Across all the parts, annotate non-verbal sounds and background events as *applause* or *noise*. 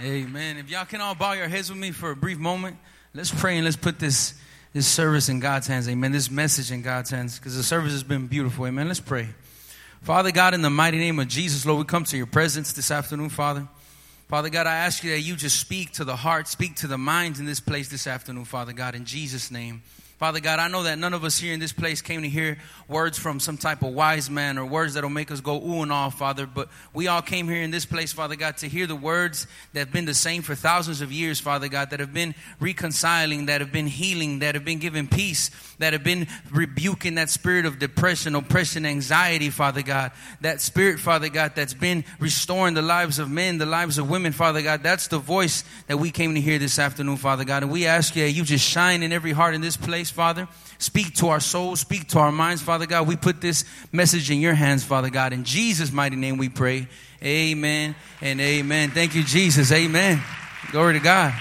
Amen. If y'all can all bow your heads with me for a brief moment, let's pray and let's put this this service in God's hands. Amen. This message in God's hands because the service has been beautiful. Amen. Let's pray. Father God, in the mighty name of Jesus, Lord, we come to your presence this afternoon, Father. Father God, I ask you that you just speak to the heart, speak to the minds in this place this afternoon, Father God, in Jesus' name. Father God, I know that none of us here in this place came to hear words from some type of wise man or words that'll make us go ooh and ah, Father, but we all came here in this place, Father God, to hear the words that have been the same for thousands of years, Father God, that have been reconciling, that have been healing, that have been giving peace, that have been rebuking that spirit of depression, oppression, anxiety, Father God. That spirit, Father God, that's been restoring the lives of men, the lives of women, Father God. That's the voice that we came to hear this afternoon, Father God. And we ask you, that you just shine in every heart in this place Father. Speak to our souls, speak to our minds, Father God. We put this message in your hands, Father God. In Jesus' mighty name we pray. Amen and amen. Thank you, Jesus. Amen. Glory to God.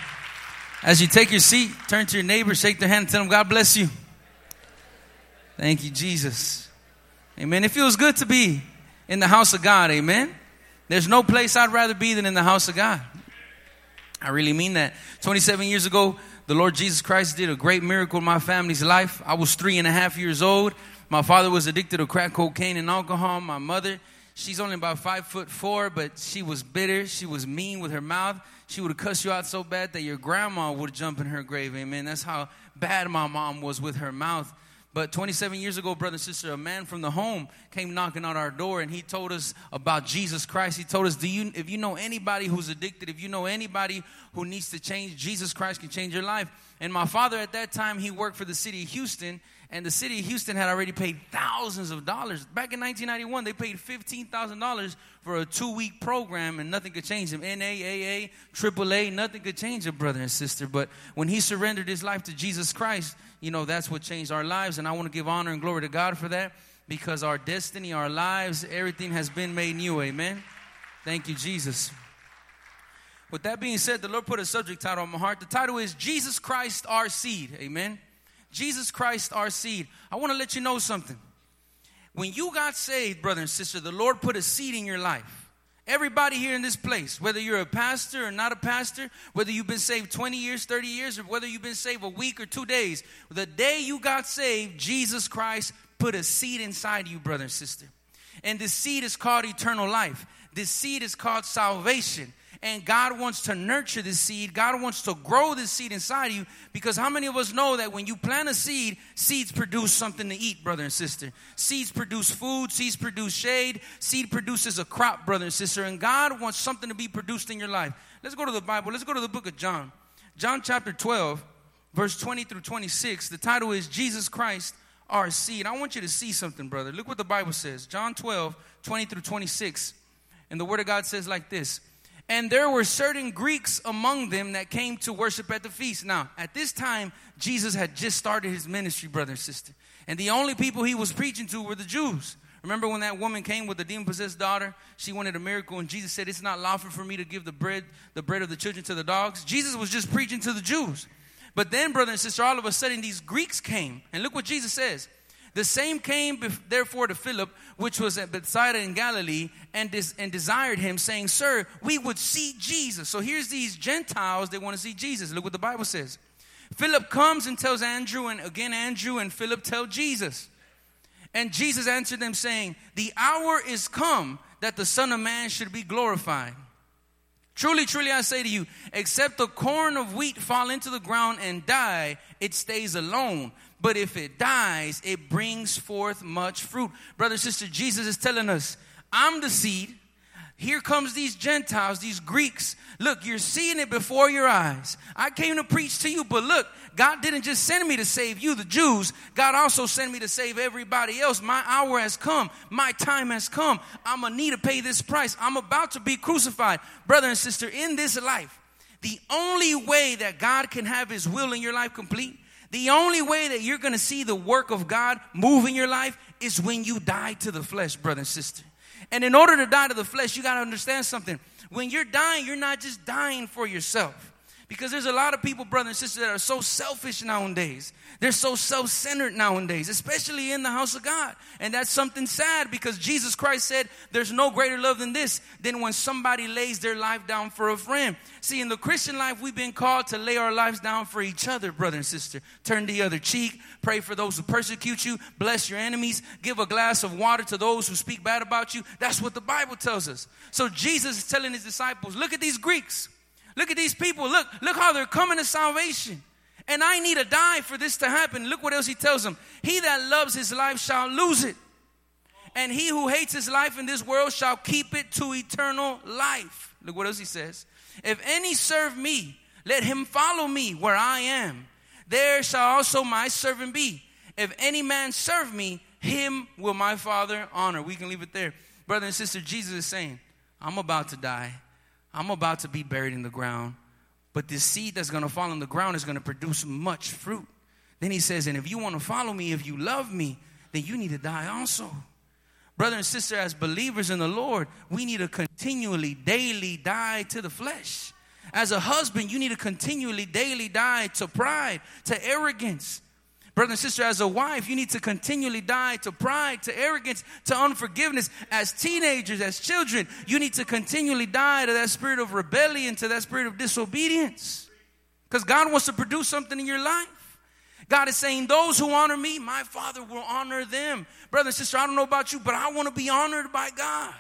As you take your seat, turn to your neighbor, shake their hand, and tell them, God bless you. Thank you, Jesus. Amen. It feels good to be in the house of God. Amen. There's no place I'd rather be than in the house of God. I really mean that. 27 years ago, the Lord Jesus Christ did a great miracle in my family's life. I was three and a half years old. My father was addicted to crack cocaine and alcohol. My mother, she's only about five foot four, but she was bitter. She was mean with her mouth. She would have cussed you out so bad that your grandma would jump in her grave. Amen. That's how bad my mom was with her mouth. But 27 years ago, brother and sister, a man from the home came knocking on our door and he told us about Jesus Christ. He told us, Do you if you know anybody who's addicted, if you know anybody who needs to change, Jesus Christ can change your life. And my father at that time, he worked for the city of Houston, and the city of Houston had already paid thousands of dollars. Back in 1991, they paid $15,000 for a two week program, and nothing could change him. NAAA, AAA, nothing could change a brother and sister. But when he surrendered his life to Jesus Christ, you know, that's what changed our lives. And I want to give honor and glory to God for that because our destiny, our lives, everything has been made new. Amen. Thank you, Jesus. With that being said, the Lord put a subject title on my heart. The title is Jesus Christ, our seed. Amen. Jesus Christ, our seed. I want to let you know something. When you got saved, brother and sister, the Lord put a seed in your life. Everybody here in this place, whether you're a pastor or not a pastor, whether you've been saved 20 years, 30 years, or whether you've been saved a week or two days, the day you got saved, Jesus Christ put a seed inside you, brother and sister. And this seed is called eternal life. This seed is called salvation. And God wants to nurture this seed. God wants to grow this seed inside of you because how many of us know that when you plant a seed, seeds produce something to eat, brother and sister? Seeds produce food, seeds produce shade, seed produces a crop, brother and sister. And God wants something to be produced in your life. Let's go to the Bible. Let's go to the book of John. John chapter 12, verse 20 through 26. The title is Jesus Christ, our seed. I want you to see something, brother. Look what the Bible says. John 12, 20 through 26. And the Word of God says like this and there were certain Greeks among them that came to worship at the feast. Now, at this time, Jesus had just started his ministry, brother and sister. And the only people he was preaching to were the Jews. Remember when that woman came with the demon possessed daughter? She wanted a miracle, and Jesus said, It's not lawful for me to give the bread, the bread of the children to the dogs. Jesus was just preaching to the Jews. But then, brother and sister, all of a sudden these Greeks came. And look what Jesus says. The same came therefore to Philip, which was at Bethsaida in Galilee, and, des- and desired him, saying, Sir, we would see Jesus. So here's these Gentiles, they want to see Jesus. Look what the Bible says. Philip comes and tells Andrew, and again Andrew and Philip tell Jesus. And Jesus answered them, saying, The hour is come that the Son of Man should be glorified. Truly, truly, I say to you, except the corn of wheat fall into the ground and die, it stays alone but if it dies, it brings forth much fruit. Brother, sister, Jesus is telling us, I'm the seed. Here comes these Gentiles, these Greeks. Look, you're seeing it before your eyes. I came to preach to you, but look, God didn't just send me to save you, the Jews. God also sent me to save everybody else. My hour has come. My time has come. I'm going to need to pay this price. I'm about to be crucified. Brother and sister, in this life, the only way that God can have his will in your life complete the only way that you're going to see the work of God move in your life is when you die to the flesh, brother and sister. And in order to die to the flesh, you got to understand something. When you're dying, you're not just dying for yourself. Because there's a lot of people, brothers and sisters, that are so selfish nowadays. They're so self centered nowadays, especially in the house of God. And that's something sad because Jesus Christ said, There's no greater love than this, than when somebody lays their life down for a friend. See, in the Christian life, we've been called to lay our lives down for each other, brother and sister. Turn the other cheek, pray for those who persecute you, bless your enemies, give a glass of water to those who speak bad about you. That's what the Bible tells us. So Jesus is telling his disciples, Look at these Greeks. Look at these people. Look, look how they're coming to salvation. And I need to die for this to happen. Look what else he tells them. He that loves his life shall lose it. And he who hates his life in this world shall keep it to eternal life. Look what else he says. If any serve me, let him follow me where I am. There shall also my servant be. If any man serve me, him will my Father honor. We can leave it there. Brother and sister, Jesus is saying, I'm about to die. I'm about to be buried in the ground, but this seed that's going to fall in the ground is going to produce much fruit. Then he says, And if you want to follow me, if you love me, then you need to die also. Brother and sister, as believers in the Lord, we need to continually, daily die to the flesh. As a husband, you need to continually, daily die to pride, to arrogance, Brother and sister, as a wife, you need to continually die to pride, to arrogance, to unforgiveness. As teenagers, as children, you need to continually die to that spirit of rebellion, to that spirit of disobedience. Because God wants to produce something in your life. God is saying, Those who honor me, my Father will honor them. Brother and sister, I don't know about you, but I want to be honored by God.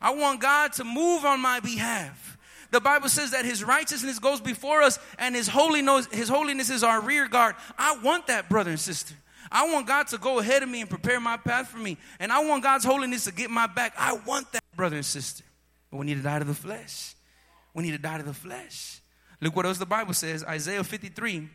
I want God to move on my behalf. The Bible says that his righteousness goes before us and his holiness, his holiness is our rear guard. I want that, brother and sister. I want God to go ahead of me and prepare my path for me. And I want God's holiness to get my back. I want that, brother and sister. But we need to die to the flesh. We need to die to the flesh. Look what else the Bible says Isaiah 53,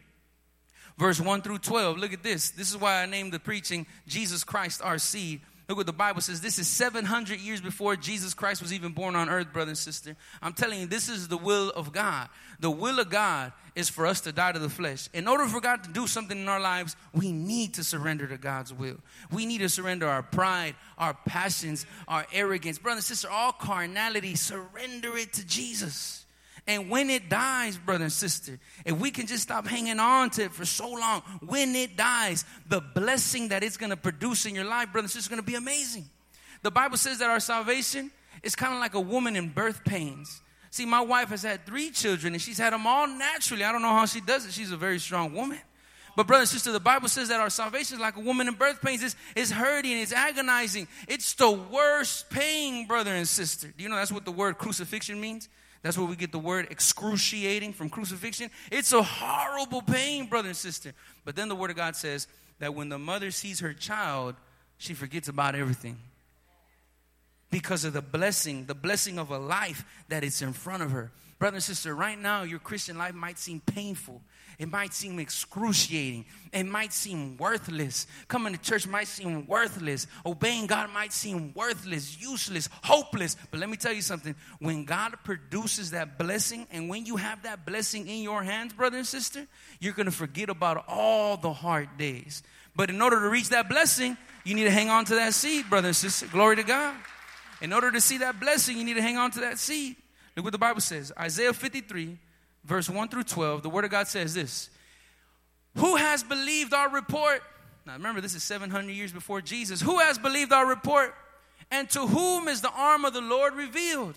verse 1 through 12. Look at this. This is why I named the preaching Jesus Christ our seed. Look what the Bible says. This is 700 years before Jesus Christ was even born on earth, brother and sister. I'm telling you, this is the will of God. The will of God is for us to die to the flesh. In order for God to do something in our lives, we need to surrender to God's will. We need to surrender our pride, our passions, our arrogance. Brother and sister, all carnality, surrender it to Jesus. And when it dies, brother and sister, if we can just stop hanging on to it for so long, when it dies, the blessing that it's going to produce in your life, brother and sister, is going to be amazing. The Bible says that our salvation is kind of like a woman in birth pains. See, my wife has had three children and she's had them all naturally. I don't know how she does it. She's a very strong woman. But, brother and sister, the Bible says that our salvation is like a woman in birth pains. It's, it's hurting, it's agonizing. It's the worst pain, brother and sister. Do you know that's what the word crucifixion means? That's where we get the word excruciating from crucifixion. It's a horrible pain, brother and sister. But then the word of God says that when the mother sees her child, she forgets about everything. Because of the blessing, the blessing of a life that is in front of her. Brother and sister, right now your Christian life might seem painful. It might seem excruciating. It might seem worthless. Coming to church might seem worthless. Obeying God might seem worthless, useless, hopeless. But let me tell you something. When God produces that blessing, and when you have that blessing in your hands, brother and sister, you're going to forget about all the hard days. But in order to reach that blessing, you need to hang on to that seed, brother and sister. Glory to God. In order to see that blessing, you need to hang on to that seed. Look what the Bible says Isaiah 53 verse 1 through 12, the Word of God says this Who has believed our report? Now remember, this is 700 years before Jesus. Who has believed our report? And to whom is the arm of the Lord revealed?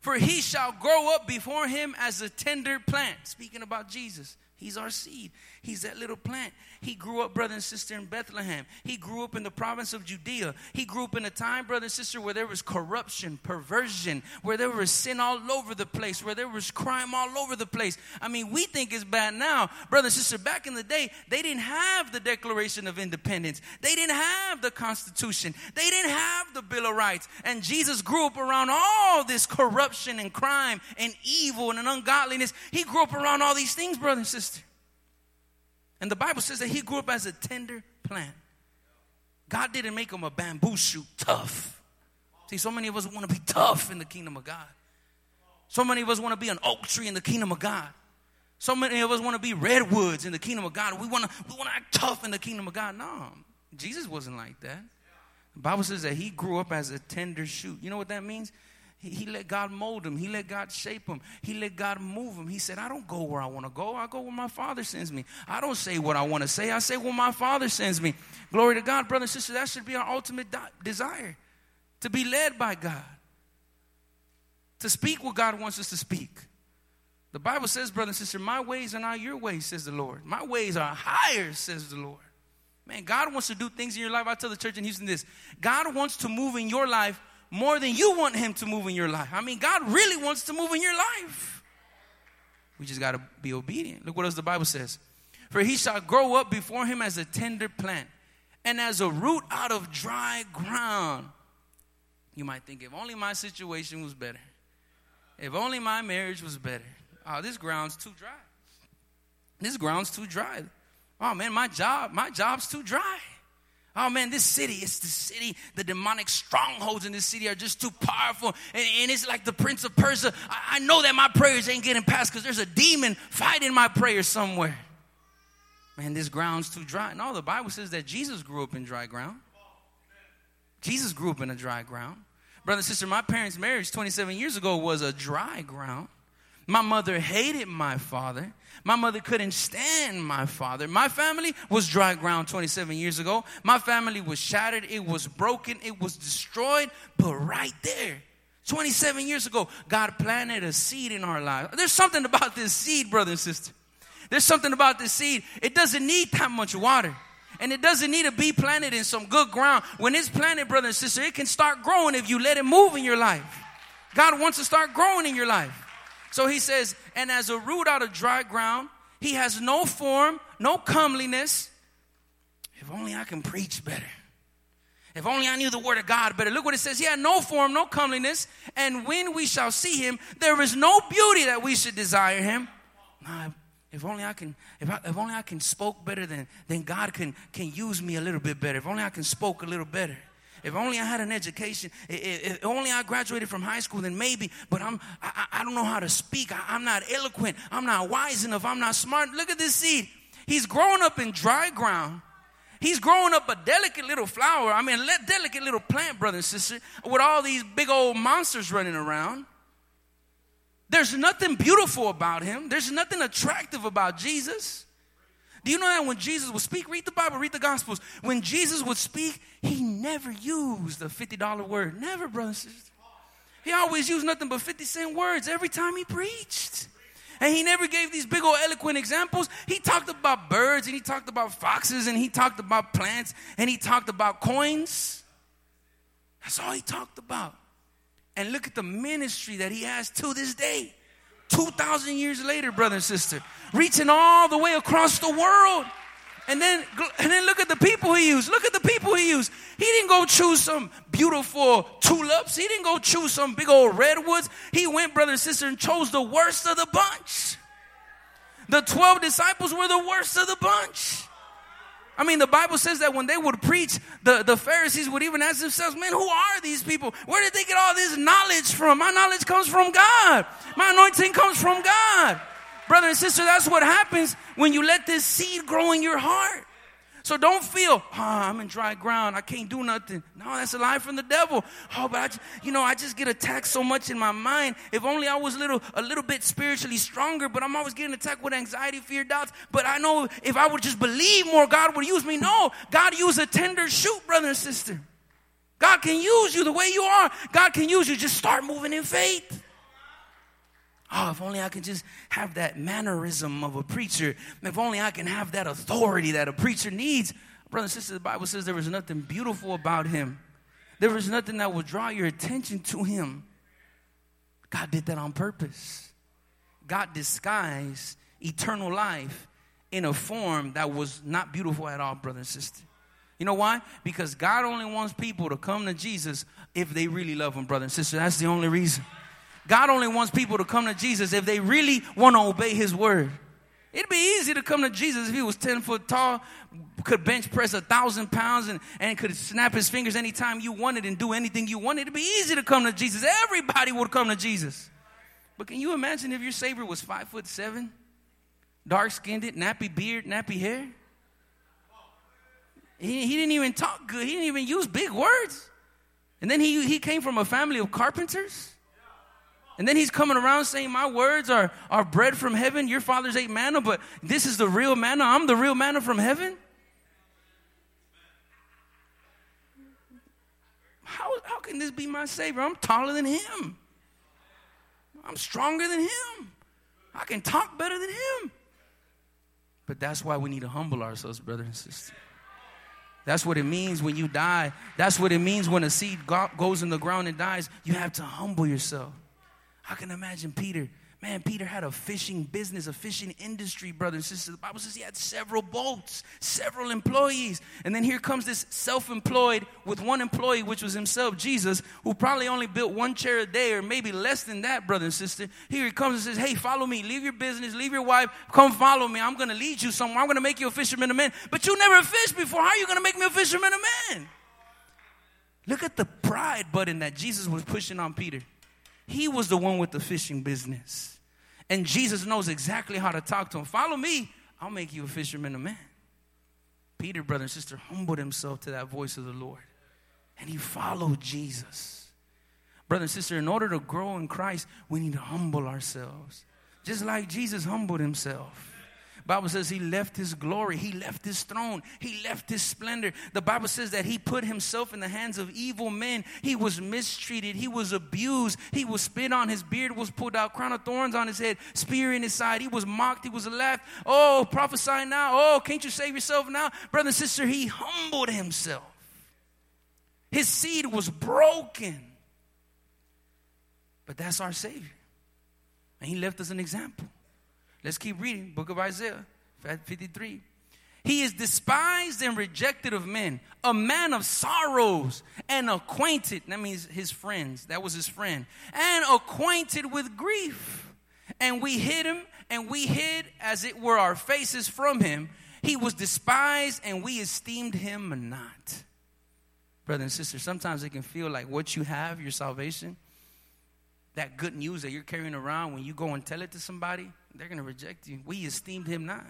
For he shall grow up before him as a tender plant. Speaking about Jesus. He's our seed. He's that little plant. He grew up, brother and sister, in Bethlehem. He grew up in the province of Judea. He grew up in a time, brother and sister, where there was corruption, perversion, where there was sin all over the place, where there was crime all over the place. I mean, we think it's bad now. Brother and sister, back in the day, they didn't have the Declaration of Independence. They didn't have the Constitution. They didn't have the Bill of Rights. And Jesus grew up around all this corruption and crime and evil and ungodliness. He grew up around all these things, brother and sister. And the Bible says that he grew up as a tender plant. God didn't make him a bamboo shoot tough. See, so many of us want to be tough in the kingdom of God. So many of us want to be an oak tree in the kingdom of God. So many of us want to be redwoods in the kingdom of God. We want to we want to act tough in the kingdom of God. No, Jesus wasn't like that. The Bible says that he grew up as a tender shoot. You know what that means? He, let God mold him. He let God shape him. He let God move him. He said, I don't go where I want to go. I go where my Father sends me. I don't say what I want to say. I say what my Father sends me. Glory to God, brother and sister. That should be our ultimate desire to be led by God, to speak what God wants us to speak. The Bible says, brother and sister, my ways are not your ways, says the Lord. My ways are higher, says the Lord. Man, God wants to do things in your life. I tell the church in Houston this God wants to move in your life more than you want Him to move in your life. I mean, God really wants to move in your life. We just got to be obedient. Look what else the Bible says. For he shall grow up before him as a tender plant and as a root out of dry ground. You might think, if only my situation was better. If only my marriage was better. Oh, this ground's too dry. This ground's too dry. Oh man, my job, my job's too dry. Oh man, this city, it's the city, the demonic strongholds in this city are just too powerful. And, and it's like the Prince of Persia. I, I know that my prayers ain't getting past because there's a demon fighting my prayers somewhere. Man, this ground's too dry. No, the Bible says that Jesus grew up in dry ground. Jesus grew up in a dry ground. Brother and sister, my parents' marriage 27 years ago was a dry ground. My mother hated my father. My mother couldn't stand my father. My family was dry ground 27 years ago. My family was shattered. It was broken. It was destroyed. But right there, 27 years ago, God planted a seed in our lives. There's something about this seed, brother and sister. There's something about this seed. It doesn't need that much water. And it doesn't need to be planted in some good ground. When it's planted, brother and sister, it can start growing if you let it move in your life. God wants to start growing in your life. So he says, and as a root out of dry ground, he has no form, no comeliness. If only I can preach better. If only I knew the word of God better. Look what it says. He had no form, no comeliness. And when we shall see him, there is no beauty that we should desire him. If only I can, if, I, if only I can spoke better, then, then God can, can use me a little bit better. If only I can spoke a little better. If only I had an education. If, only I graduated from high school, then maybe. But I'm, I, I don't know how to speak. I, I'm not eloquent. I'm not wise enough. I'm not smart. Look at this seed. He's growing up in dry ground. He's growing up a delicate little flower. I mean, a delicate little plant, brother and sister, with all these big old monsters running around. There's nothing beautiful about him. There's nothing attractive about Jesus. Do you know that when Jesus would speak, read the Bible, read the Gospels. When Jesus would speak, he never used a $50 word. Never, brothers. He always used nothing but 50 cent words every time he preached. And he never gave these big old eloquent examples. He talked about birds and he talked about foxes and he talked about plants and he talked about coins. That's all he talked about. And look at the ministry that he has to this day. 2,000 years later, brother and sister, reaching all the way across the world. And then, and then look at the people he used. Look at the people he used. He didn't go choose some beautiful tulips. He didn't go choose some big old redwoods. He went, brother and sister, and chose the worst of the bunch. The 12 disciples were the worst of the bunch. I mean, the Bible says that when they would preach, the, the Pharisees would even ask themselves, man, who are these people? Where did they get all this knowledge from? My knowledge comes from God. My anointing comes from God. Brother and sister, that's what happens when you let this seed grow in your heart. So don't feel, oh, I'm in dry ground. I can't do nothing. No, that's a lie from the devil. Oh, but I, just, you know, I just get attacked so much in my mind. If only I was a little, a little bit spiritually stronger, but I'm always getting attacked with anxiety, fear, doubts. But I know if I would just believe more, God would use me. No, God used a tender shoot, brother and sister. God can use you the way you are. God can use you. Just start moving in faith. Oh, if only I can just have that mannerism of a preacher. If only I can have that authority that a preacher needs. Brother and sister, the Bible says there was nothing beautiful about him. There was nothing that would draw your attention to him. God did that on purpose. God disguised eternal life in a form that was not beautiful at all, brother and sister. You know why? Because God only wants people to come to Jesus if they really love him, brother and sister. That's the only reason. God only wants people to come to Jesus if they really want to obey his word. It'd be easy to come to Jesus if he was 10 foot tall, could bench press a thousand pounds, and, and could snap his fingers anytime you wanted and do anything you wanted. It'd be easy to come to Jesus. Everybody would come to Jesus. But can you imagine if your Savior was five foot seven, dark skinned, nappy beard, nappy hair? He, he didn't even talk good, he didn't even use big words. And then he, he came from a family of carpenters. And then he's coming around saying, My words are, are bread from heaven. Your fathers ate manna, but this is the real manna. I'm the real manna from heaven. How, how can this be my Savior? I'm taller than him. I'm stronger than him. I can talk better than him. But that's why we need to humble ourselves, brother and sister. That's what it means when you die. That's what it means when a seed goes in the ground and dies. You have to humble yourself. I can imagine Peter. Man, Peter had a fishing business, a fishing industry, brothers and sisters. The Bible says he had several boats, several employees. And then here comes this self employed with one employee, which was himself, Jesus, who probably only built one chair a day or maybe less than that, brother and sister. Here he comes and says, Hey, follow me. Leave your business, leave your wife, come follow me. I'm going to lead you somewhere. I'm going to make you a fisherman of men. But you never fished before. How are you going to make me a fisherman of men? Look at the pride button that Jesus was pushing on Peter. He was the one with the fishing business. And Jesus knows exactly how to talk to him. Follow me, I'll make you a fisherman of men. Peter, brother and sister, humbled himself to that voice of the Lord. And he followed Jesus. Brother and sister, in order to grow in Christ, we need to humble ourselves. Just like Jesus humbled himself. Bible says he left his glory, he left his throne, he left his splendor. The Bible says that he put himself in the hands of evil men. He was mistreated, he was abused, he was spit on, his beard was pulled out, crown of thorns on his head, spear in his side. He was mocked, he was laughed. Oh, prophesy now. Oh, can't you save yourself now? Brother and sister, he humbled himself. His seed was broken. But that's our Savior. And he left us an example. Let's keep reading. Book of Isaiah 53. He is despised and rejected of men, a man of sorrows and acquainted. That means his friends. That was his friend. And acquainted with grief. And we hid him, and we hid as it were our faces from him. He was despised, and we esteemed him not. Brother and sister, sometimes it can feel like what you have, your salvation, that good news that you're carrying around, when you go and tell it to somebody, they're going to reject you. We esteemed him not.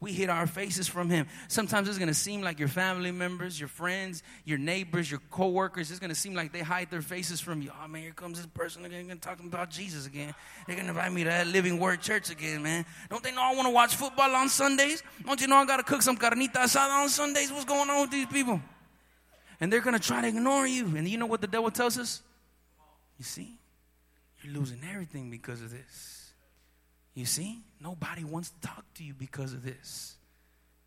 We hid our faces from him. Sometimes it's going to seem like your family members, your friends, your neighbors, your coworkers, it's going to seem like they hide their faces from you. Oh man, here comes this person again, going to talk about Jesus again. They're going to invite me to that Living Word Church again, man. Don't they know I want to watch football on Sundays? Don't you know I got to cook some carnita asada on Sundays? What's going on with these people? And they're going to try to ignore you. And you know what the devil tells us? You see, you're losing everything because of this. You see, nobody wants to talk to you because of this.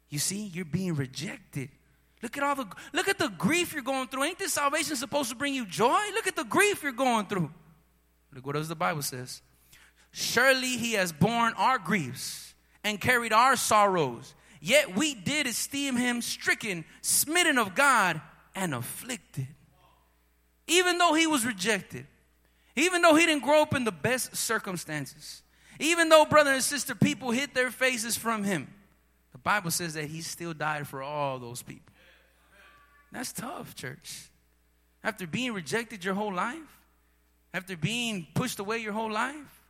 You see, you're being rejected. Look at all the look at the grief you're going through. Ain't this salvation supposed to bring you joy? Look at the grief you're going through. Look what else the Bible says. Surely he has borne our griefs and carried our sorrows. Yet we did esteem him stricken, smitten of God, and afflicted. Even though he was rejected, even though he didn't grow up in the best circumstances, even though, brother and sister, people hid their faces from him, the Bible says that he still died for all those people. That's tough, church. After being rejected your whole life, after being pushed away your whole life,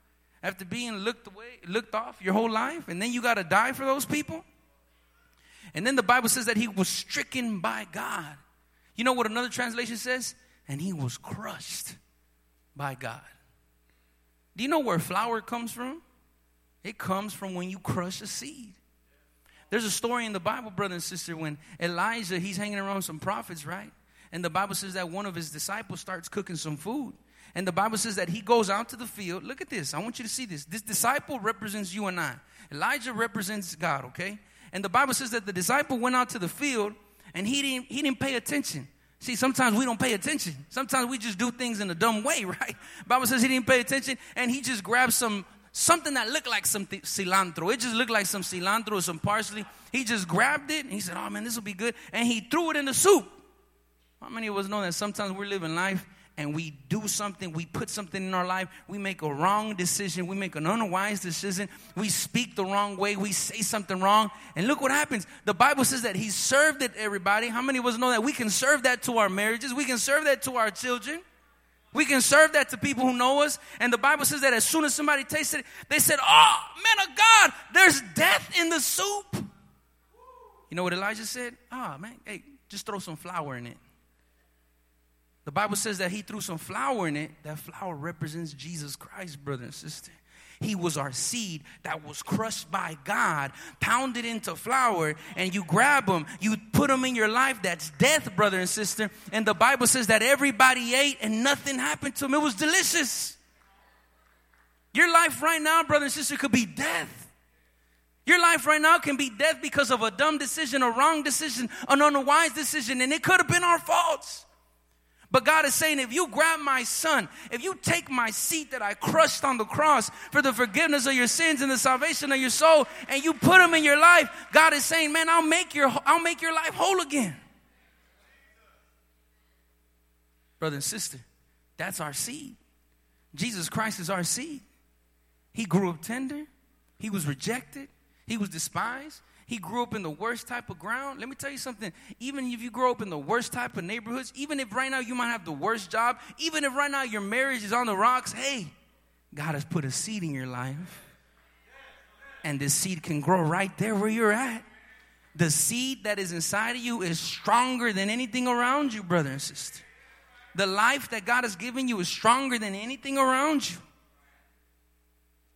after being looked away, looked off your whole life, and then you got to die for those people. And then the Bible says that he was stricken by God. You know what another translation says? And he was crushed by God. Do you know where flour comes from? It comes from when you crush a seed. There's a story in the Bible, brother and sister, when Elijah, he's hanging around some prophets, right? And the Bible says that one of his disciples starts cooking some food. And the Bible says that he goes out to the field. Look at this. I want you to see this. This disciple represents you and I. Elijah represents God, okay? And the Bible says that the disciple went out to the field and he didn't, he didn't pay attention. See, sometimes we don't pay attention. Sometimes we just do things in a dumb way, *laughs* right? Bible says he didn't pay attention and he just grabbed some something that looked like some th- cilantro. It just looked like some cilantro or some parsley. He just grabbed it and he said, "Oh man, this will be good." And he threw it in the soup. How many of us know that sometimes we're living life and we do something, we put something in our life, we make a wrong decision, we make an unwise decision, we speak the wrong way, we say something wrong, and look what happens. The Bible says that He served it, everybody. How many of us know that we can serve that to our marriages, we can serve that to our children? We can serve that to people who know us. And the Bible says that as soon as somebody tasted it, they said, Oh, man of God, there's death in the soup. You know what Elijah said? Ah, oh, man, hey, just throw some flour in it. The Bible says that he threw some flour in it. That flour represents Jesus Christ, brother and sister. He was our seed that was crushed by God, pounded into flour, and you grab them, you put them in your life. That's death, brother and sister. And the Bible says that everybody ate and nothing happened to them. It was delicious. Your life right now, brother and sister, could be death. Your life right now can be death because of a dumb decision, a wrong decision, an unwise decision, and it could have been our faults. But God is saying, if you grab my son, if you take my seat that I crushed on the cross for the forgiveness of your sins and the salvation of your soul, and you put them in your life, God is saying, man, I'll make your, I'll make your life whole again. Brother and sister, that's our seed. Jesus Christ is our seed. He grew up tender. He was rejected. He was despised. He grew up in the worst type of ground. Let me tell you something. Even if you grow up in the worst type of neighborhoods, even if right now you might have the worst job, even if right now your marriage is on the rocks, hey, God has put a seed in your life. And this seed can grow right there where you're at. The seed that is inside of you is stronger than anything around you, brother and sister. The life that God has given you is stronger than anything around you.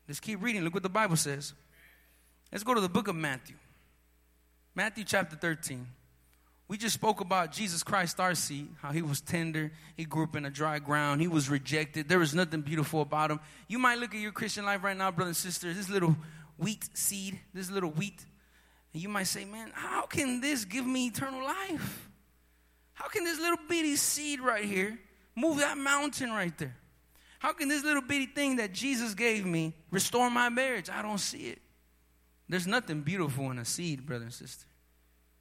Let's keep reading. Look what the Bible says. Let's go to the book of Matthew. Matthew chapter 13. We just spoke about Jesus Christ, our seed, how he was tender. He grew up in a dry ground. He was rejected. There was nothing beautiful about him. You might look at your Christian life right now, brother and sister, this little wheat seed, this little wheat, and you might say, man, how can this give me eternal life? How can this little bitty seed right here move that mountain right there? How can this little bitty thing that Jesus gave me restore my marriage? I don't see it. There's nothing beautiful in a seed, brother and sister.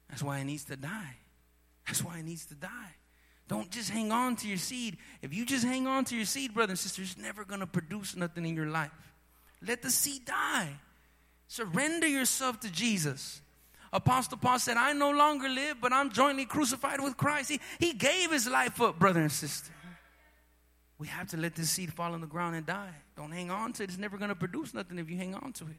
That's why it needs to die. That's why it needs to die. Don't just hang on to your seed. If you just hang on to your seed, brother and sister, it's never going to produce nothing in your life. Let the seed die. Surrender yourself to Jesus. Apostle Paul said, I no longer live, but I'm jointly crucified with Christ. He, he gave his life up, brother and sister. We have to let this seed fall on the ground and die. Don't hang on to it. It's never going to produce nothing if you hang on to it.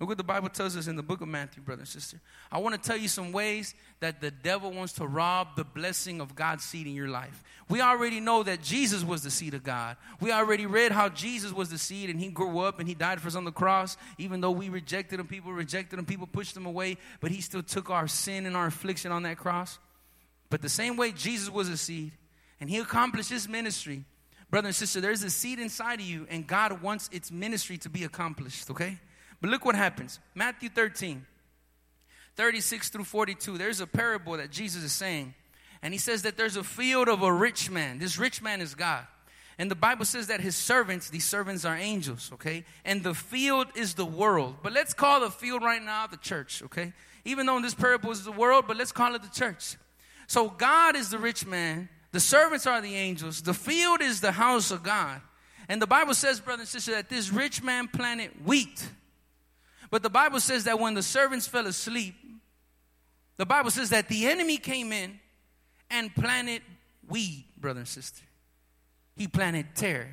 Look what the Bible tells us in the book of Matthew, brother and sister. I want to tell you some ways that the devil wants to rob the blessing of God's seed in your life. We already know that Jesus was the seed of God. We already read how Jesus was the seed and he grew up and he died for us on the cross. Even though we rejected him, people rejected him, people pushed him away, but he still took our sin and our affliction on that cross. But the same way Jesus was a seed and he accomplished his ministry, brother and sister, there's a seed inside of you and God wants its ministry to be accomplished, okay? But look what happens. Matthew 13, 36 through 42. There's a parable that Jesus is saying. And he says that there's a field of a rich man. This rich man is God. And the Bible says that his servants, these servants are angels, okay? And the field is the world. But let's call the field right now the church, okay? Even though in this parable is the world, but let's call it the church. So God is the rich man, the servants are the angels, the field is the house of God. And the Bible says, brother and sister, that this rich man planted wheat but the Bible says that when the servants fell asleep, the Bible says that the enemy came in and planted weed, brother and sister. He planted tares.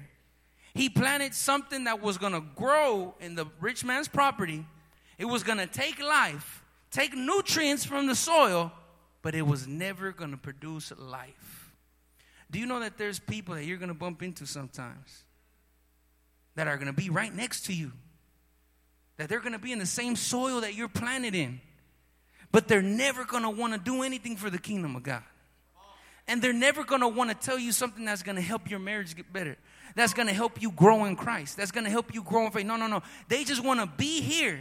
He planted something that was going to grow in the rich man's property. It was going to take life, take nutrients from the soil, but it was never going to produce life. Do you know that there's people that you're going to bump into sometimes that are going to be right next to you? That they're going to be in the same soil that you're planted in, but they're never going to want to do anything for the kingdom of God. And they're never going to want to tell you something that's going to help your marriage get better. That's going to help you grow in Christ. That's going to help you grow in faith. No, no, no. They just want to be here.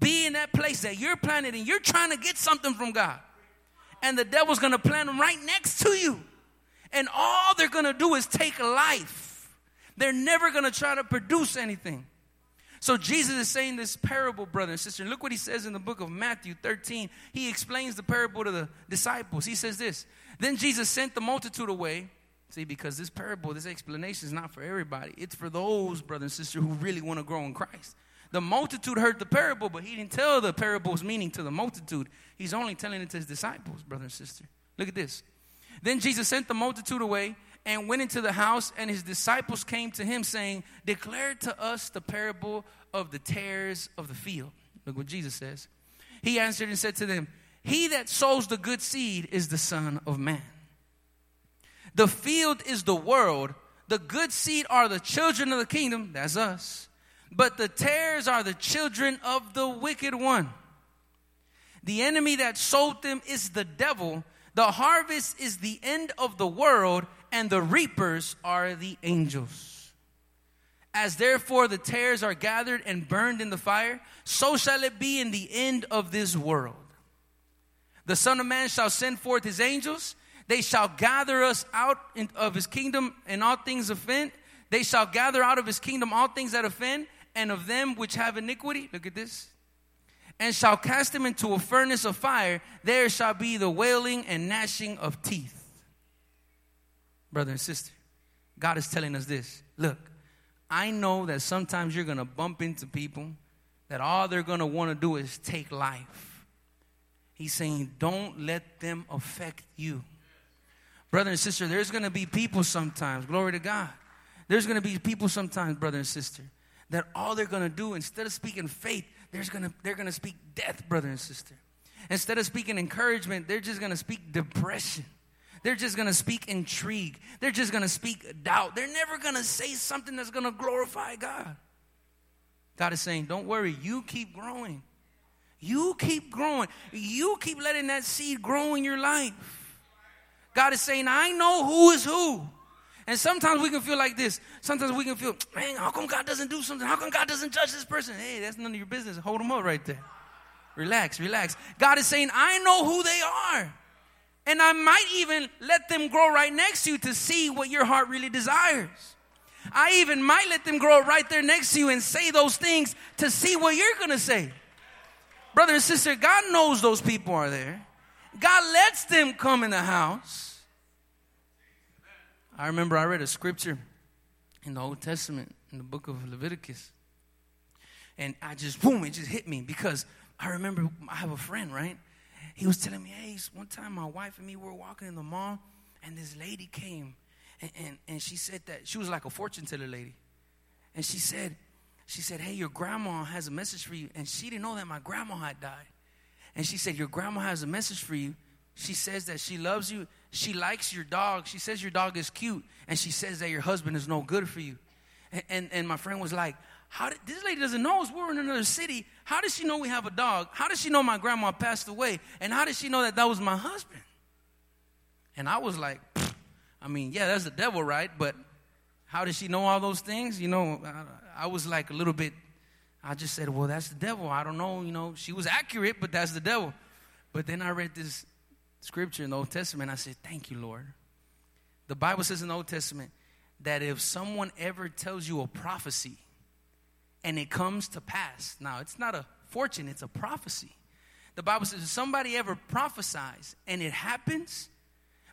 Be in that place that you're planted in. You're trying to get something from God. And the devil's going to plant them right next to you. And all they're going to do is take life. They're never going to try to produce anything. So Jesus is saying this parable, brother and sister. look what he says in the book of Matthew 13. He explains the parable to the disciples. He says this Then Jesus sent the multitude away. See, because this parable, this explanation is not for everybody. It's for those, brother and sister, who really want to grow in Christ. The multitude heard the parable, but he didn't tell the parable's meaning to the multitude. He's only telling it to his disciples, brother and sister. Look at this. Then Jesus sent the multitude away and went into the house, and his disciples came to him, saying, Declare to us the parable of the tares of the field. Look what Jesus says. He answered and said to them, He that sows the good seed is the Son of Man. The field is the world. The good seed are the children of the kingdom. That's us. But the tares are the children of the wicked one. The enemy that sowed them is the devil. The harvest is the end of the world, and the reapers are the angels. As therefore the tares are gathered and burned in the fire, so shall it be in the end of this world. The Son of Man shall send forth his angels. They shall gather us out of his kingdom and all things offend. They shall gather out of his kingdom all things that offend, and of them which have iniquity. Look at this. And shall cast them into a furnace of fire. There shall be the wailing and gnashing of teeth. Brother and sister, God is telling us this. Look, I know that sometimes you're going to bump into people that all they're going to want to do is take life. He's saying, don't let them affect you. Brother and sister, there's going to be people sometimes, glory to God. There's going to be people sometimes, brother and sister, that all they're going to do, instead of speaking faith, there's gonna, they're going to speak death, brother and sister. Instead of speaking encouragement, they're just going to speak depression. They're just going to speak intrigue. They're just going to speak doubt. They're never going to say something that's going to glorify God. God is saying, Don't worry, you keep growing. You keep growing. You keep letting that seed grow in your life. God is saying, I know who is who. And sometimes we can feel like this. Sometimes we can feel, man, how come God doesn't do something? How come God doesn't judge this person? Hey, that's none of your business. Hold them up right there. Relax, relax. God is saying, I know who they are. And I might even let them grow right next to you to see what your heart really desires. I even might let them grow right there next to you and say those things to see what you're going to say. Brother and sister, God knows those people are there. God lets them come in the house. I remember I read a scripture in the Old Testament in the book of Leviticus. And I just, boom, it just hit me because I remember I have a friend, right? He was telling me, hey, one time my wife and me were walking in the mall, and this lady came, and, and, and she said that she was like a fortune teller lady. And she said, she said, hey, your grandma has a message for you. And she didn't know that my grandma had died. And she said, your grandma has a message for you. She says that she loves you. She likes your dog. She says your dog is cute. And she says that your husband is no good for you. And, and, and my friend was like, how did, this lady doesn't know us. We're in another city. How does she know we have a dog? How does she know my grandma passed away? And how does she know that that was my husband? And I was like, I mean, yeah, that's the devil, right? But how does she know all those things? You know, I, I was like a little bit, I just said, well, that's the devil. I don't know. You know, she was accurate, but that's the devil. But then I read this scripture in the Old Testament. I said, thank you, Lord. The Bible says in the Old Testament that if someone ever tells you a prophecy, and it comes to pass. Now, it's not a fortune, it's a prophecy. The Bible says if somebody ever prophesies and it happens,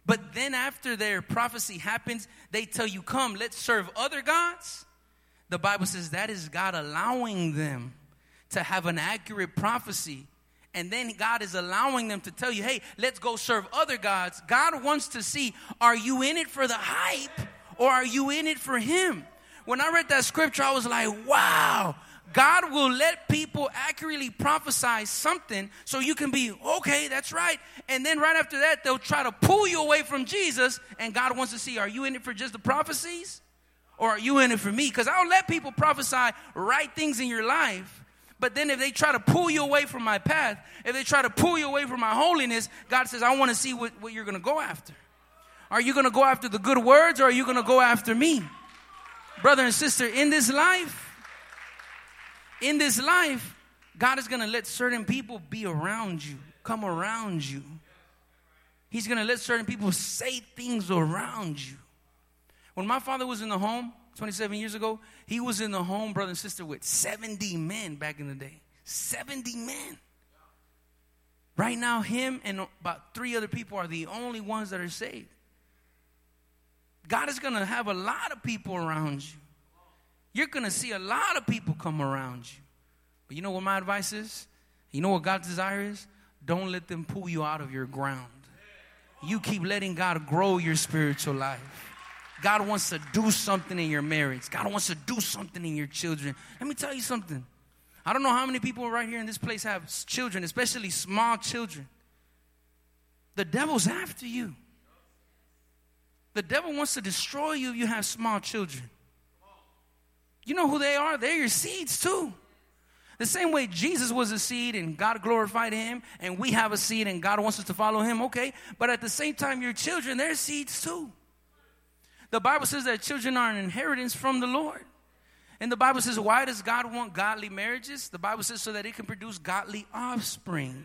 but then after their prophecy happens, they tell you, Come, let's serve other gods. The Bible says that is God allowing them to have an accurate prophecy. And then God is allowing them to tell you, hey, let's go serve other gods. God wants to see, are you in it for the hype or are you in it for Him? When I read that scripture, I was like, wow, God will let people accurately prophesy something so you can be, okay, that's right. And then right after that, they'll try to pull you away from Jesus. And God wants to see, are you in it for just the prophecies? Or are you in it for me? Because I'll let people prophesy right things in your life. But then if they try to pull you away from my path, if they try to pull you away from my holiness, God says, I want to see what, what you're going to go after. Are you going to go after the good words or are you going to go after me? Brother and sister, in this life, in this life, God is going to let certain people be around you, come around you. He's going to let certain people say things around you. When my father was in the home 27 years ago, he was in the home, brother and sister, with 70 men back in the day. 70 men. Right now, him and about three other people are the only ones that are saved. God is going to have a lot of people around you. You're going to see a lot of people come around you. But you know what my advice is? You know what God's desire is? Don't let them pull you out of your ground. You keep letting God grow your spiritual life. God wants to do something in your marriage. God wants to do something in your children. Let me tell you something. I don't know how many people right here in this place have children, especially small children. The devil's after you. The devil wants to destroy you if you have small children. You know who they are? They're your seeds too. The same way Jesus was a seed and God glorified him, and we have a seed and God wants us to follow him, okay? But at the same time, your children, they're seeds too. The Bible says that children are an inheritance from the Lord. And the Bible says, why does God want godly marriages? The Bible says so that it can produce godly offspring.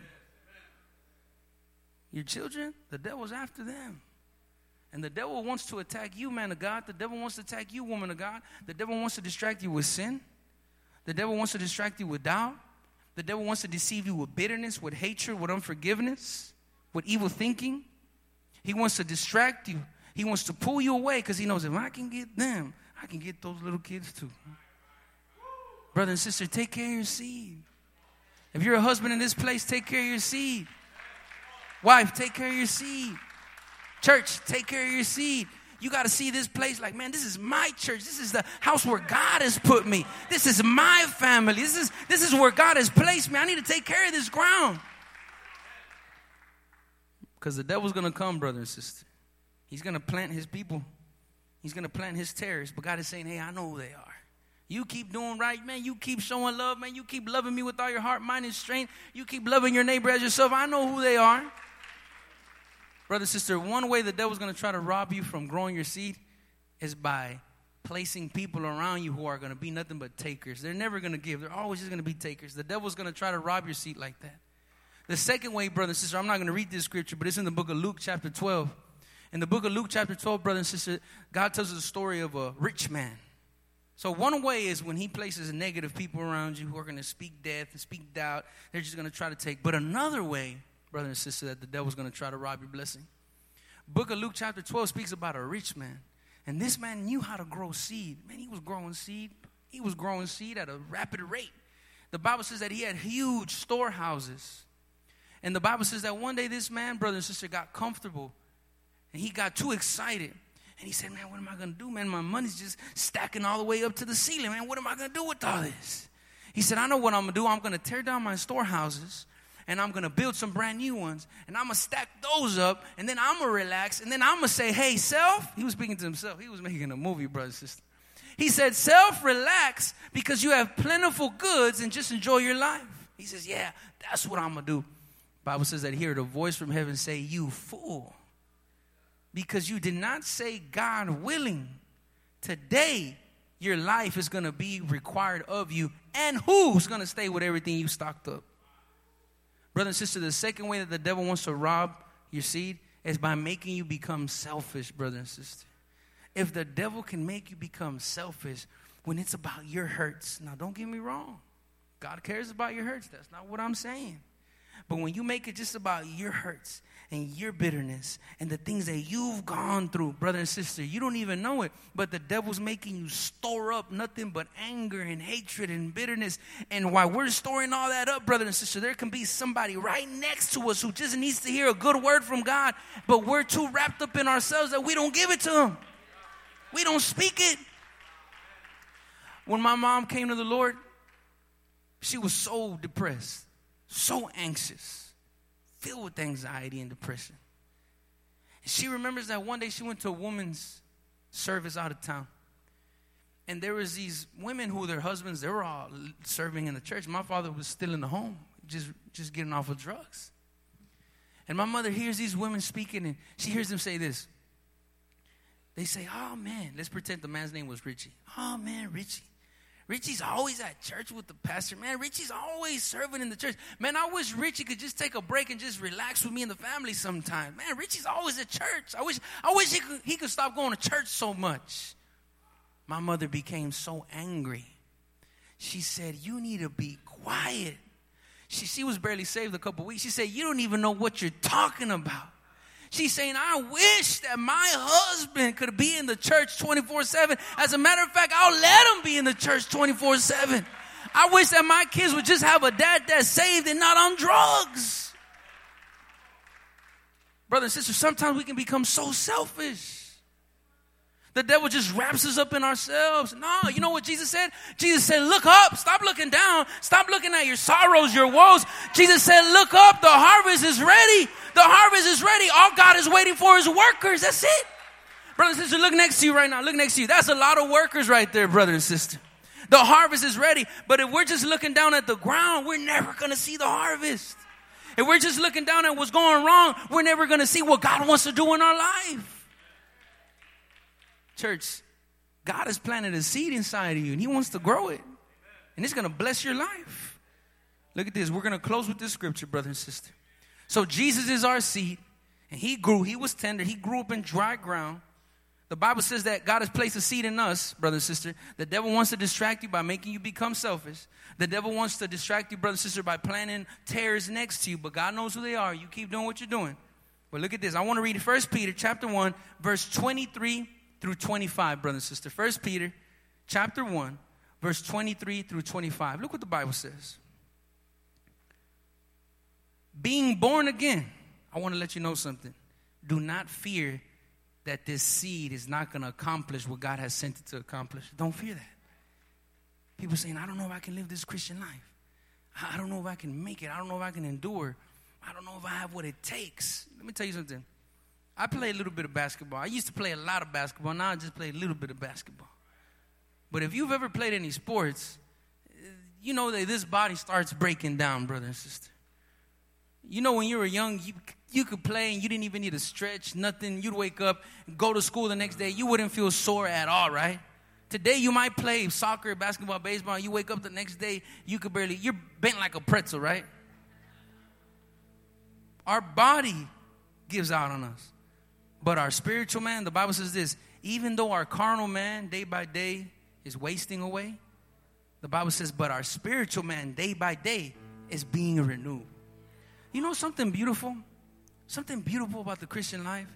Your children, the devil's after them. And the devil wants to attack you, man of God. The devil wants to attack you, woman of God. The devil wants to distract you with sin. The devil wants to distract you with doubt. The devil wants to deceive you with bitterness, with hatred, with unforgiveness, with evil thinking. He wants to distract you. He wants to pull you away because he knows if I can get them, I can get those little kids too. Brother and sister, take care of your seed. If you're a husband in this place, take care of your seed. Wife, take care of your seed. Church, take care of your seed. You got to see this place like, man, this is my church. This is the house where God has put me. This is my family. This is this is where God has placed me. I need to take care of this ground. Because the devil's going to come, brother and sister. He's going to plant his people. He's going to plant his terrorists. But God is saying, hey, I know who they are. You keep doing right, man. You keep showing love, man. You keep loving me with all your heart, mind, and strength. You keep loving your neighbor as yourself. I know who they are. Brother, sister, one way the devil's going to try to rob you from growing your seed is by placing people around you who are going to be nothing but takers. They're never going to give, they're always just going to be takers. The devil's going to try to rob your seed like that. The second way, brother and sister, I'm not going to read this scripture, but it's in the book of Luke, chapter 12. In the book of Luke, chapter 12, brother and sister, God tells us the story of a rich man. So, one way is when he places negative people around you who are going to speak death and speak doubt, they're just going to try to take. But another way brother and sister, that the devil's going to try to rob your blessing. Book of Luke, chapter 12, speaks about a rich man. And this man knew how to grow seed. Man, he was growing seed. He was growing seed at a rapid rate. The Bible says that he had huge storehouses. And the Bible says that one day this man, brother and sister, got comfortable. And he got too excited. And he said, Man, what am I going to do, man? My money's just stacking all the way up to the ceiling, man. What am I going to do with all this? He said, I know what I'm going to do. I'm going to tear down my storehouses and I'm gonna build some brand new ones and I'm gonna stack those up and then I'm gonna relax and then I'm gonna say, Hey, self. He was speaking to himself, he was making a movie, brother, sister. He said, Self, relax because you have plentiful goods and just enjoy your life. He says, Yeah, that's what I'm gonna do. Bible says that here, the voice from heaven say, You fool. Because you did not say, God willing. Today, your life is going to be required of you. And who's going to stay with everything you stocked up? Brother and sister, the second way that the devil wants to rob your seed is by making you become selfish, brother and sister. If the devil can make you become selfish when it's about your hurts, now don't get me wrong. God cares about your hurts. That's not what I'm saying. But when you make it just about your hurts and your bitterness and the things that you've gone through, brother and sister. You don't even know it, but the devil's making you store up nothing but anger and hatred and bitterness. And while we're storing all that up, brother and sister, there can be somebody right next to us who just needs to hear a good word from God, but we're too wrapped up in ourselves that we don't give it to them. We don't speak it. When my mom came to the Lord, she was so depressed, so anxious filled with anxiety and depression. And she remembers that one day she went to a woman's service out of town. And there was these women who their husbands, they were all serving in the church. My father was still in the home, just, just getting off of drugs. And my mother hears these women speaking, and she hears them say this. They say, Oh man, let's pretend the man's name was Richie. Oh man, Richie. Richie's always at church with the pastor. Man, Richie's always serving in the church. Man, I wish Richie could just take a break and just relax with me and the family sometime. Man, Richie's always at church. I wish, I wish he could, he could stop going to church so much. My mother became so angry. She said, You need to be quiet. She, she was barely saved a couple weeks. She said, You don't even know what you're talking about. She's saying, I wish that my husband could be in the church 24 7. As a matter of fact, I'll let him be in the church 24 7. I wish that my kids would just have a dad that's saved and not on drugs. Brother and sister, sometimes we can become so selfish. The devil just wraps us up in ourselves. No, you know what Jesus said? Jesus said, Look up. Stop looking down. Stop looking at your sorrows, your woes. Jesus said, Look up. The harvest is ready. The harvest is ready. All God is waiting for is workers. That's it. Brother and sister, look next to you right now. Look next to you. That's a lot of workers right there, brother and sister. The harvest is ready. But if we're just looking down at the ground, we're never going to see the harvest. If we're just looking down at what's going wrong, we're never going to see what God wants to do in our life. Church, God has planted a seed inside of you and He wants to grow it. And it's going to bless your life. Look at this. We're going to close with this scripture, brother and sister. So Jesus is our seed, and He grew. He was tender. He grew up in dry ground. The Bible says that God has placed a seed in us, brother and sister. The devil wants to distract you by making you become selfish. The devil wants to distract you, brother and sister, by planting tares next to you, but God knows who they are. You keep doing what you're doing. But look at this. I want to read 1 Peter chapter 1, verse 23 through 25, brother and sister. First Peter chapter 1, verse 23 through 25. Look what the Bible says. Being born again, I want to let you know something. Do not fear that this seed is not going to accomplish what God has sent it to accomplish. Don't fear that. People saying, I don't know if I can live this Christian life. I don't know if I can make it. I don't know if I can endure. I don't know if I have what it takes. Let me tell you something. I play a little bit of basketball. I used to play a lot of basketball. Now I just play a little bit of basketball. But if you've ever played any sports, you know that this body starts breaking down, brother and sister. You know, when you were young, you, you could play and you didn't even need to stretch, nothing. You'd wake up, go to school the next day, you wouldn't feel sore at all, right? Today you might play soccer, basketball, baseball. You wake up the next day, you could barely, you're bent like a pretzel, right? Our body gives out on us. But our spiritual man, the Bible says this even though our carnal man day by day is wasting away, the Bible says, but our spiritual man day by day is being renewed. You know something beautiful? Something beautiful about the Christian life?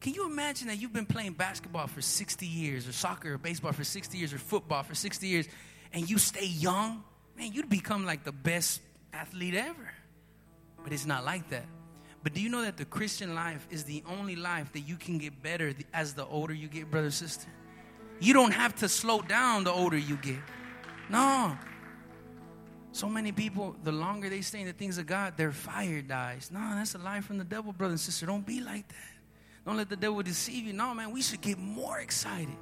Can you imagine that you've been playing basketball for 60 years, or soccer, or baseball for 60 years, or football for 60 years, and you stay young? Man, you'd become like the best athlete ever. But it's not like that. But do you know that the Christian life is the only life that you can get better as the older you get, brother, sister? You don't have to slow down the older you get. No. So many people, the longer they stay in the things of God, their fire dies. No, that's a lie from the devil, brother and sister. Don't be like that. Don't let the devil deceive you. No, man, we should get more excited.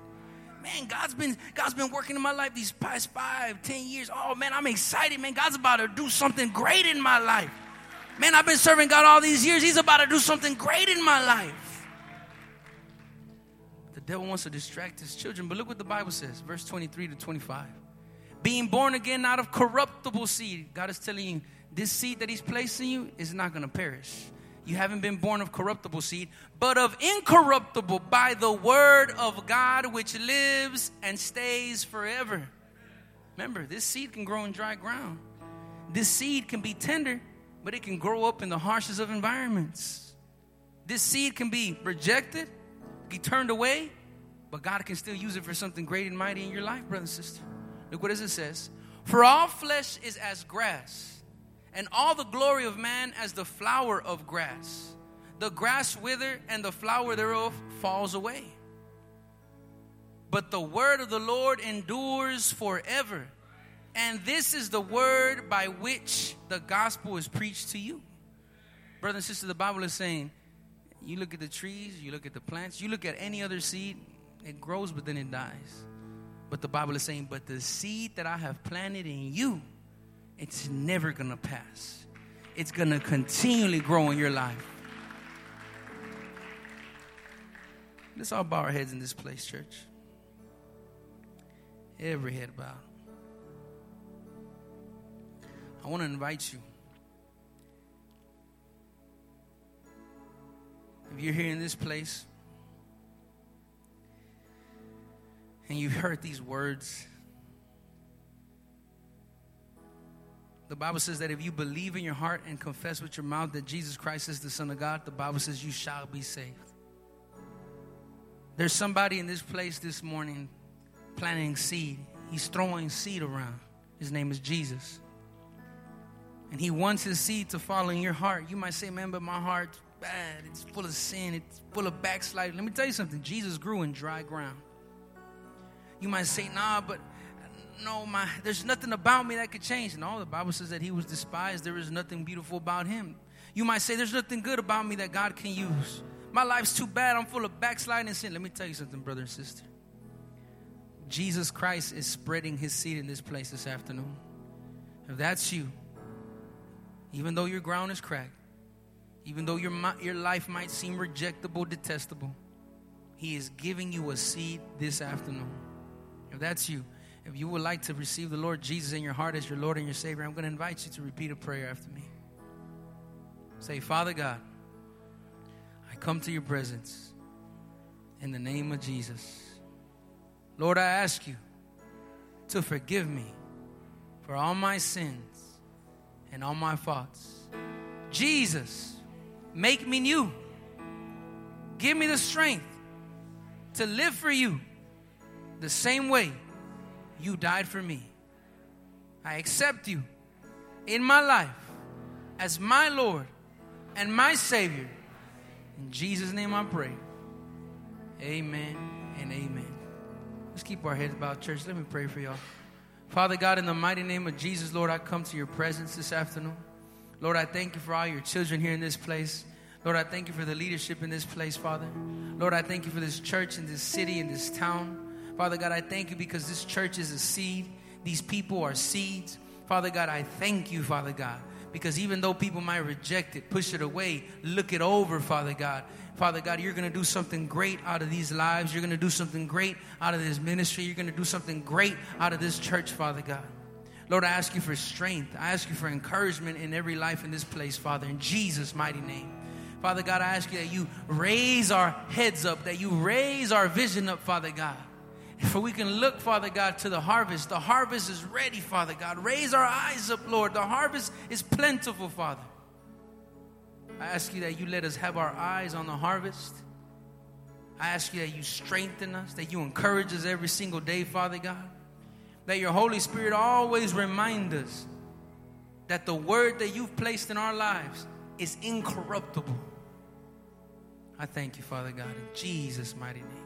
Man, God's been God's been working in my life these past five, ten years. Oh man, I'm excited, man. God's about to do something great in my life. Man, I've been serving God all these years. He's about to do something great in my life. The devil wants to distract his children, but look what the Bible says, verse 23 to 25 being born again out of corruptible seed. God is telling you, this seed that He's placing you is not going to perish. You haven't been born of corruptible seed, but of incorruptible by the word of God which lives and stays forever. Remember, this seed can grow in dry ground. This seed can be tender, but it can grow up in the harshest of environments. This seed can be rejected, be turned away, but God can still use it for something great and mighty in your life, brother and sister. Look what it says. For all flesh is as grass, and all the glory of man as the flower of grass. The grass wither, and the flower thereof falls away. But the word of the Lord endures forever. And this is the word by which the gospel is preached to you. Brother and sister, the Bible is saying, you look at the trees, you look at the plants, you look at any other seed, it grows, but then it dies. But the Bible is saying, but the seed that I have planted in you, it's never to pass. It's to continually grow in your life. Let's all bow our heads in this place, church. Every head bowed. I want to invite you. If you're here in this place, and you've heard these words, the Bible says that if you believe in your heart and confess with your mouth that Jesus Christ is the Son of God, the Bible says you shall be saved. There's somebody in this place this morning planting seed. He's throwing seed around. His name is Jesus. And he wants his seed to fall in your heart. You might say, man, but my heart's bad. It's full of sin. It's full of backsliding. Let me tell you something. Jesus grew in dry ground. You might say, nah, but no, my there's nothing about me that could change. No, the Bible says that he was despised. There is nothing beautiful about him. You might say there's nothing good about me that God can use. My life's too bad. I'm full of backsliding and sin. Let me tell you something, brother and sister. Jesus Christ is spreading his seed in this place this afternoon. If that's you, even though your ground is cracked, even though your, your life might seem rejectable, detestable, he is giving you a seed this afternoon. If that's you, if you would like to receive the Lord Jesus in your heart as your Lord and your Savior, I'm going to invite you to repeat a prayer after me. Say, Father God, I come to your presence in the name of Jesus. Lord, I ask you to forgive me for all my sins and all my faults. Jesus, make me new. Give me the strength to live for you the same way you died for me. I accept you in my life as my Lord and my Savior. In Jesus' name I pray. Amen and amen. Let's keep our heads bowed, church. Let me pray for y'all. Father God, in the mighty name of Jesus, Lord, I come to your presence this afternoon. Lord, I thank you for all your children here in this place. Lord, I thank you for the leadership in this place, Father. Lord, I thank you for this church in this city, in this town. Father God, I thank you because this church is a seed. These people are seeds. Father God, I thank you, Father God, because even though people might reject it, push it away, look it over, Father God, Father God, you're going to do something great out of these lives. You're going to do something great out of this ministry. You're going to do something great out of this church, Father God. Lord, I ask you for strength. I ask you for encouragement in every life in this place, Father, in Jesus' mighty name. Father God, I ask you that you raise our heads up, that you raise our vision up, Father God. For we can look, Father God, to the harvest. The harvest is ready, Father God. Raise our eyes up, Lord. The harvest is plentiful, Father. I ask you that you let us have our eyes on the harvest. I ask you that you strengthen us, that you encourage us every single day, Father God. That your Holy Spirit always remind us that the word that you've placed in our lives is incorruptible. I thank you, Father God, in Jesus' mighty name.